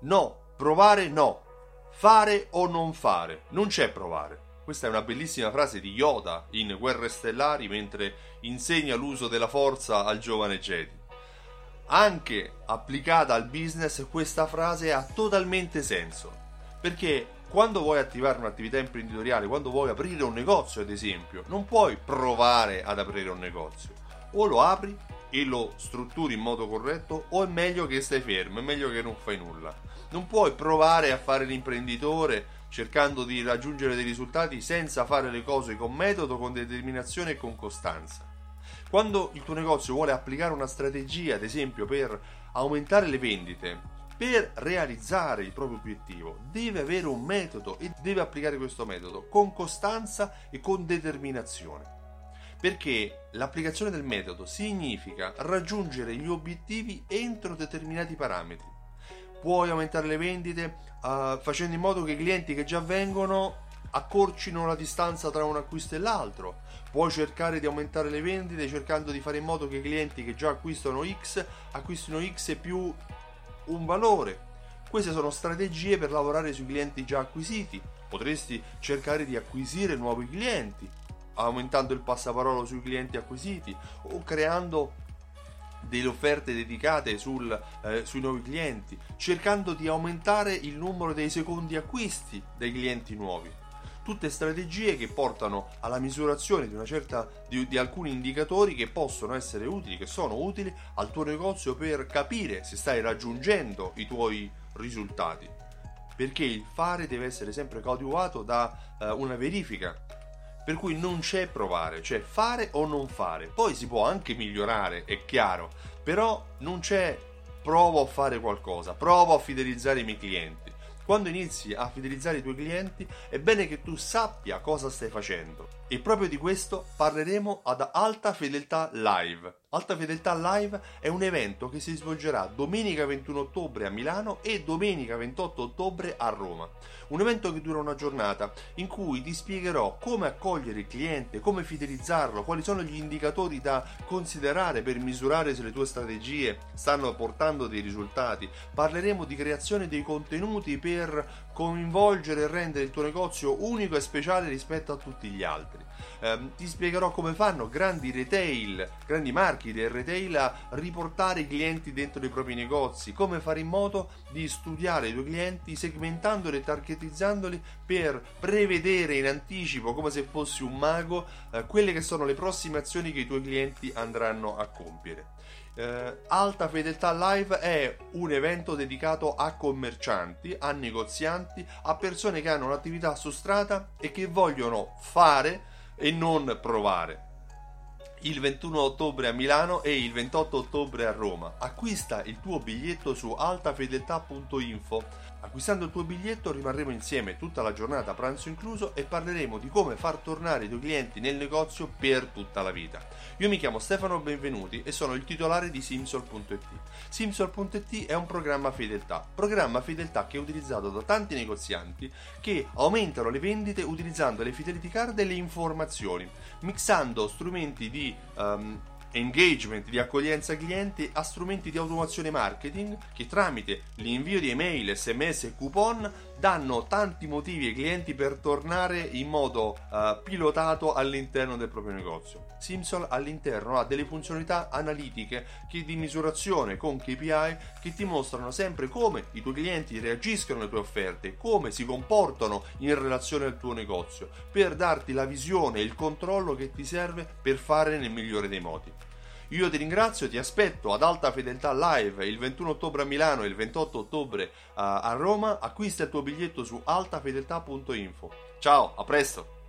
No, provare no. Fare o non fare. Non c'è provare. Questa è una bellissima frase di Yoda in Guerre Stellari mentre insegna l'uso della forza al giovane Jedi. Anche applicata al business questa frase ha totalmente senso, perché quando vuoi attivare un'attività imprenditoriale, quando vuoi aprire un negozio ad esempio, non puoi provare ad aprire un negozio. O lo apri e lo strutturi in modo corretto o è meglio che stai fermo, è meglio che non fai nulla. Non puoi provare a fare l'imprenditore cercando di raggiungere dei risultati senza fare le cose con metodo, con determinazione e con costanza. Quando il tuo negozio vuole applicare una strategia, ad esempio per aumentare le vendite, per realizzare il proprio obiettivo, deve avere un metodo e deve applicare questo metodo con costanza e con determinazione. Perché l'applicazione del metodo significa raggiungere gli obiettivi entro determinati parametri. Puoi aumentare le vendite uh, facendo in modo che i clienti che già vengono accorcino la distanza tra un acquisto e l'altro. Puoi cercare di aumentare le vendite cercando di fare in modo che i clienti che già acquistano X acquistino X più un valore. Queste sono strategie per lavorare sui clienti già acquisiti. Potresti cercare di acquisire nuovi clienti, aumentando il passaparola sui clienti acquisiti o creando delle offerte dedicate sul, eh, sui nuovi clienti, cercando di aumentare il numero dei secondi acquisti dei clienti nuovi. Tutte strategie che portano alla misurazione di, certa, di, di alcuni indicatori che possono essere utili, che sono utili al tuo negozio per capire se stai raggiungendo i tuoi risultati. Perché il fare deve essere sempre coadiuvato da eh, una verifica per cui non c'è provare, cioè fare o non fare. Poi si può anche migliorare, è chiaro, però non c'è provo a fare qualcosa, provo a fidelizzare i miei clienti. Quando inizi a fidelizzare i tuoi clienti è bene che tu sappia cosa stai facendo. E proprio di questo parleremo ad Alta Fedeltà Live. Alta Fedeltà Live è un evento che si svolgerà domenica 21 ottobre a Milano e domenica 28 ottobre a Roma. Un evento che dura una giornata in cui ti spiegherò come accogliere il cliente, come fidelizzarlo, quali sono gli indicatori da considerare per misurare se le tue strategie stanno portando dei risultati. Parleremo di creazione dei contenuti per ser coinvolgere e rendere il tuo negozio unico e speciale rispetto a tutti gli altri. Eh, ti spiegherò come fanno grandi retail, grandi marchi del retail a riportare i clienti dentro i propri negozi, come fare in modo di studiare i tuoi clienti segmentandoli e targetizzandoli per prevedere in anticipo, come se fossi un mago, eh, quelle che sono le prossime azioni che i tuoi clienti andranno a compiere. Eh, Alta Fedeltà Live è un evento dedicato a commercianti, a negozianti, a persone che hanno un'attività su strada e che vogliono fare e non provare. Il 21 ottobre a Milano e il 28 ottobre a Roma. Acquista il tuo biglietto su altafedeltà.info Acquistando il tuo biglietto rimarremo insieme tutta la giornata, pranzo incluso, e parleremo di come far tornare i tuoi clienti nel negozio per tutta la vita. Io mi chiamo Stefano Benvenuti e sono il titolare di Simsol.it. Simsol.it è un programma fedeltà, programma fedeltà che è utilizzato da tanti negozianti che aumentano le vendite utilizzando le fidelity card e le informazioni, mixando strumenti di um, engagement di accoglienza clienti a strumenti di automazione marketing che tramite l'invio di email, sms e coupon danno tanti motivi ai clienti per tornare in modo uh, pilotato all'interno del proprio negozio. Simsol all'interno ha delle funzionalità analitiche di misurazione con KPI che ti mostrano sempre come i tuoi clienti reagiscono alle tue offerte, come si comportano in relazione al tuo negozio, per darti la visione e il controllo che ti serve per fare nel migliore dei modi. Io ti ringrazio, ti aspetto ad Alta Fedeltà Live il 21 ottobre a Milano e il 28 ottobre a Roma. Acquista il tuo biglietto su altafedeltà.info. Ciao, a presto!